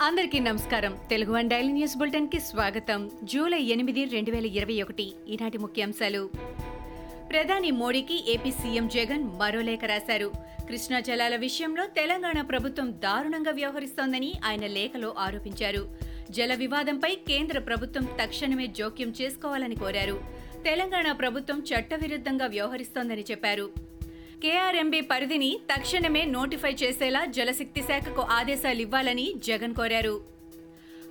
అందరికీ నమస్కారం. Telugu one daily news బులెటిన్కి స్వాగతం. జూలై ఎనిమిది రెండు వేల ఇరవై ఒకటి. ఈనాటి ముఖ్యాంశాలు. ప్రధాని మోడీకి ఏపీ సీఎం జగన్ మరో లేఖ రాశారు. కృష్ణా జలాల విషయంలో తెలంగాణ ప్రభుత్వం దారుణంగా వ్యవహరిస్తోందని ఆయన లేఖలో ఆరోపించారు. జల వివాదంపై కేంద్ర ప్రభుత్వం తక్షణమే జోక్యం చేసుకోవాలని కోరారు. తెలంగాణ ప్రభుత్వం చట్టవిరుద్ధంగా వ్యవహరిస్తోందని చెప్పారు. కేఆర్ఎంబీ పరిధిని తక్షణమే నోటిఫై చేసేలా జలశక్తి శాఖకు ఆదేశాలు ఇవ్వాలని జగన్ కోరారు.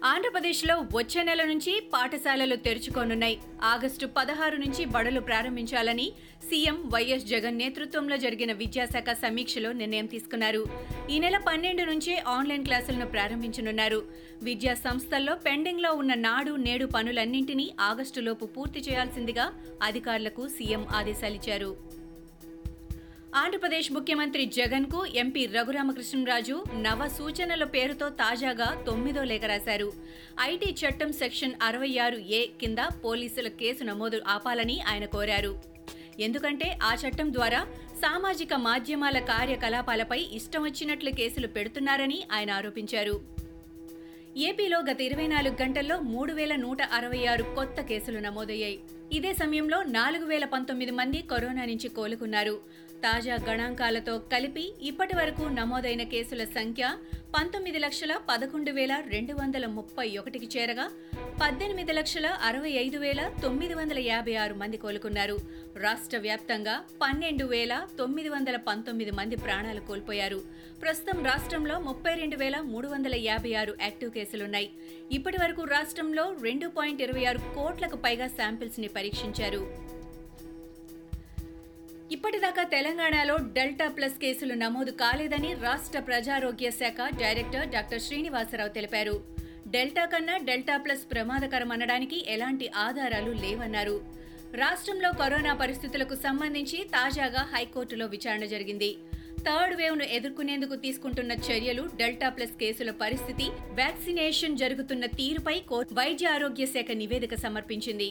ఆంధ్రప్రదేశ్లో వచ్చే నెల నుంచి పాఠశాలలు తెరుచుకోనున్నాయి. ఆగస్టు పదహారు నుంచి బడులు ప్రారంభించాలని సీఎం వైఎస్ జగన్ నేతృత్వంలో జరిగిన విద్యాశాఖ సమీక్షలో నిర్ణయం తీసుకున్నారు. ఈ నెల పన్నెండు నుంచే ఆన్లైన్ క్లాసులను ప్రారంభించనున్నారు. విద్యా సంస్థల్లో పెండింగ్లో ఉన్న నాడు నేడు పనులన్నింటినీ ఆగస్టులోపు పూర్తి చేయాల్సిందిగా అధికారులకు సీఎం ఆదేశాలిచ్చారు. ఆంధ్రప్రదేశ్ ముఖ్యమంత్రి జగన్కు ఎంపీ రఘురామకృష్ణరాజు నవ సూచనల పేరుతో తాజాగా తొమ్మిదో లేఖ రాశారు. ఐటీ చట్టం సెక్షన్ అరవై ఆరు ఏ కింద పోలీసుల కేసు నమోదు ఆపాలని ఆయన కోరారు. ఎందుకంటే ఆ చట్టం ద్వారా సామాజిక మాధ్యమాల కార్యకలాపాలపై ఇష్టం వచ్చినట్లు కేసులు పెడుతున్నారని ఆయన ఆరోపించారు. ఏపీలో గత ఇరవై నాలుగు గంటల్లో మూడు వేల నూట అరవై ఆరు కొత్త కేసులు నమోదయ్యాయి. ఇదే సమయంలో నాలుగు వేల పంతొమ్మిది మంది కరోనా నుంచి కోలుకున్నారు. తాజా గణాంకాలతో కలిపి ఇప్పటి వరకు నమోదైన కేసుల సంఖ్య పంతొమ్మిది లక్షల పదకొండు వేల రెండు వందల ముప్పై ఒకటికి చేరగా పద్దెనిమిది లక్షల అరవై ఐదు వేల తొమ్మిది వందల యాభై ఆరు మంది కోలుకున్నారు. రాష్ట్ర వ్యాప్తంగా పన్నెండు వేల తొమ్మిది వందల పంతొమ్మిది మంది ప్రాణాలు కోల్పోయారు. ప్రస్తుతం రాష్ట్రంలో ముప్పై రెండు వేల మూడు వందల యాభై ఆరు యాక్టివ్ కేసులున్నాయి. ఇప్పటి వరకు రాష్ట్రంలో రెండు పాయింట్ ఇరవై ఆరు కోట్లకు పైగా శాంపిల్స్ని పరీక్షించారు. ఇప్పటిదాకా తెలంగాణలో డెల్టా ప్లస్ కేసులు నమోదు కాలేదని రాష్ట్ర ప్రజారోగ్య శాఖ డైరెక్టర్ డాక్టర్ శ్రీనివాసరావు తెలిపారు. డెల్టా కన్నా డెల్టా ప్లస్ ప్రమాదకరమనడానికి ఎలాంటి ఆధారాలు లేవన్నారు. రాష్ట్రంలో కరోనా పరిస్థితులకు సంబంధించి తాజాగా హైకోర్టులో విచారణ జరిగింది. థర్డ్ వేవ్ను ఎదుర్కొనేందుకు తీసుకుంటున్న చర్యలు డెల్టా ప్లస్ కేసుల పరిస్థితి వ్యాక్సినేషన్ జరుగుతున్న తీరుపై వైద్య ఆరోగ్య శాఖ నివేదిక సమర్పించింది.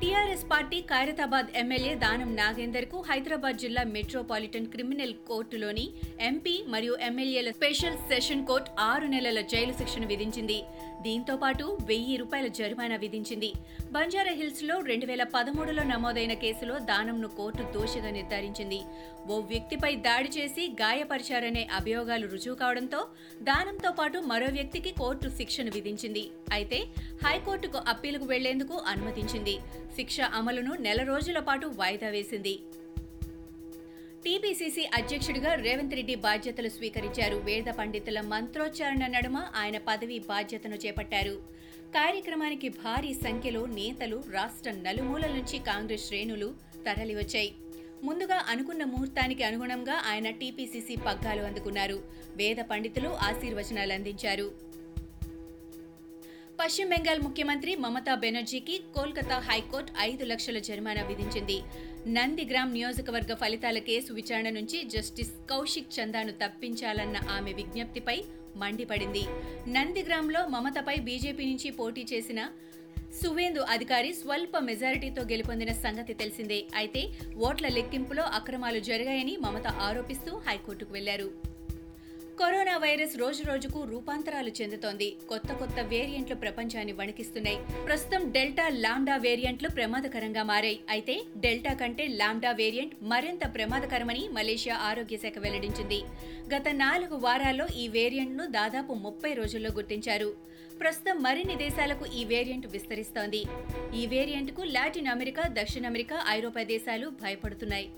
టీఆర్ఎస్ పార్టీ ఖైరతాబాద్ ఎమ్మెల్యే దానం నాగేందర్కు హైదరాబాద్ జిల్లా మెట్రోపాలిటన్ క్రిమినల్ కోర్టులోని ఎంపీ మరియు ఎమ్మెల్యేల స్పెషల్ సెషన్ కోర్టు ఆరు నెలల జైలు శిక్షను విధించింది. దీంతో పాటు వెయ్యి రూపాయల జరిమానా విధించింది. బంజారాహిల్స్లో రెండు వేల పదమూడులో నమోదైన కేసులో దానంను కోర్టు దోషిగా నిర్ధారించింది. ఓ వ్యక్తిపై దాడి చేసి గాయపరిచారనే అభియోగాలు రుజువు కావడంతో దానంతో పాటు మరో వ్యక్తికి కోర్టు శిక్షను విధించింది. అయితే హైకోర్టుకు అప్పీలుకు వెళ్ళేందుకు అనుమతించింది. శిక్ష అమలును నెల రోజుల పాటు వాయిదా వేసింది. టీపీసీసీ అధ్యక్షుడిగా రేవంత్ రెడ్డి బాధ్యతలు స్వీకరించారు. వేద పండితుల మంత్రోచ్చారణ నడుమ ఆయన పదవి బాధ్యతను చేపట్టారు. కార్యక్రమానికి భారీ సంఖ్యలో నేతలు రాష్ట్ర నలుమూలల నుంచి కాంగ్రెస్ శ్రేణులు తరలివచ్చాయి. ముందుగా అనుకున్న ముహూర్తానికి అనుగుణంగా ఆయన టీపీసీసీ పగ్గాలు అందుకున్నారు. వేద పండితులు ఆశీర్వచనాలు అందించారు. పశ్చిమ బెంగాల్ ముఖ్యమంత్రి మమతా బెనర్జీకి కోల్కతా హైకోర్టు ఐదు లక్షల జరిమానా విధించింది. నందిగ్రామ్ నియోజకవర్గ ఫలితాల కేసు విచారణ నుంచి జస్టిస్ కౌశిక్ చందాను తప్పించాలన్న ఆమె విజ్ఞప్తిపై మండిపడింది. నందిగ్రామ్లో మమతపై బీజేపీ నుంచి పోటీ చేసిన సువేందు అధికారి స్వల్ప మెజారిటీతో గెలుపొందిన సంగతి తెలిసిందే. అయితే ఓట్ల లెక్కింపులో అక్రమాలు జరిగాయని మమత ఆరోపిస్తూ హైకోర్టుకు వెళ్ళారు. కరోనా వైరస్ రోజు రోజుకు రూపాంతరాలు చెందుతోంది. కొత్త కొత్త వేరియంట్లు ప్రపంచాన్ని వణికిస్తున్నాయి. ప్రస్తుతం డెల్టా లాండా వేరియంట్లు ప్రమాదకరంగా మారాయి. అయితే డెల్టా కంటే లాండా వేరియంట్ మరింత ప్రమాదకరమని మలేషియా ఆరోగ్య శాఖ వెల్లడించింది. గత నాలుగు వారాల్లో ఈ వేరియంట్ను దాదాపు ముప్పై రోజుల్లో గుర్తించారు. ప్రస్తుతం మరిన్ని దేశాలకు ఈ వేరియంట్ విస్తరిస్తోంది. ఈ వేరియంట్కు లాటిన్ అమెరికా దక్షిణ అమెరికా ఐరోపా దేశాలు భయపడుతున్నాయి.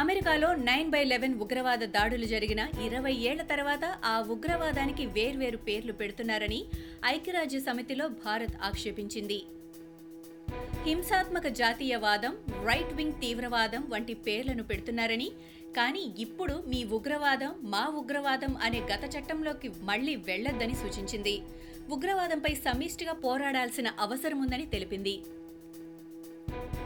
అమెరికాలో నైన్ బై లెవెన్ ఉగ్రవాద దాడులు జరిగిన ఇరవై ఏళ్ళ తర్వాత ఆ ఉగ్రవాదానికి వేర్వేరు పేర్లు పెడుతున్నారని ఐక్యరాజ్య సమితిలో భారత్ ఆక్షేపించింది. హింసాత్మక జాతీయవాదం రైట్ వింగ్ తీవ్రవాదం వంటి పేర్లను పెడుతున్నారని కానీ ఇప్పుడు మీ ఉగ్రవాదం మా ఉగ్రవాదం అనే గత చట్టంలోకి మళ్ళీ వెళ్ళొద్దని సూచించింది. ఉగ్రవాదంపై సమిష్టిగా పోరాడాల్సిన అవసరముందని తెలిపింది.